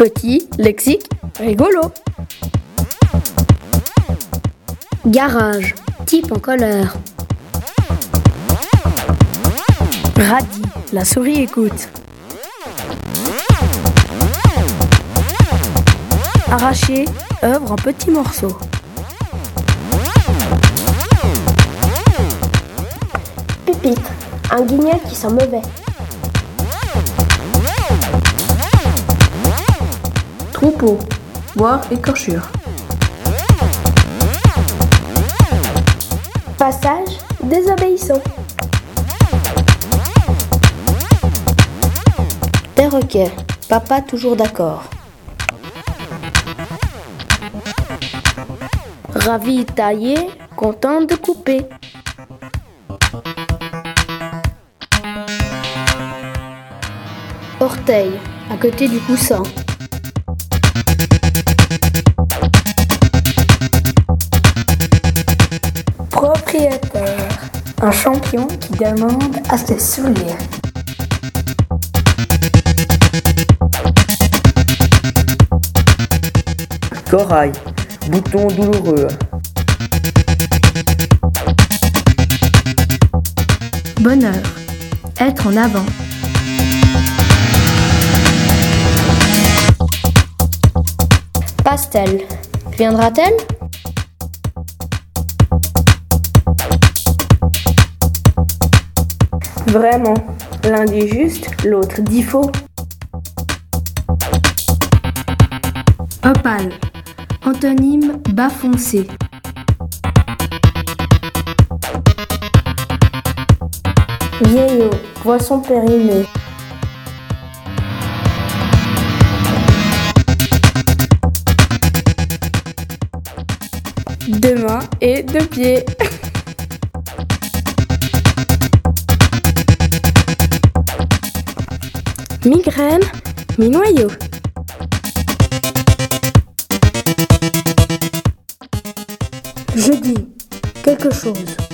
Petit, lexique, rigolo. Garage, type en couleur. Radis, la souris écoute. Arraché, œuvre en petits morceaux. Pupitre, un guignol qui sent mauvais. Troupeau, boire écorchure. Passage, désobéissant. Perroquet, papa toujours d'accord. Ravi taillé, content de couper. Orteil, à côté du coussin. Un champion qui demande à se souliers. Corail, bouton douloureux. Bonheur, être en avant. Pastel, viendra-t-elle? Vraiment, l'un dit juste, l'autre dit faux. Opale, antonyme bas foncé. Vieillot, poisson périmé. Deux mains et deux pieds. Migraine, mi-noyau. Je dis quelque chose.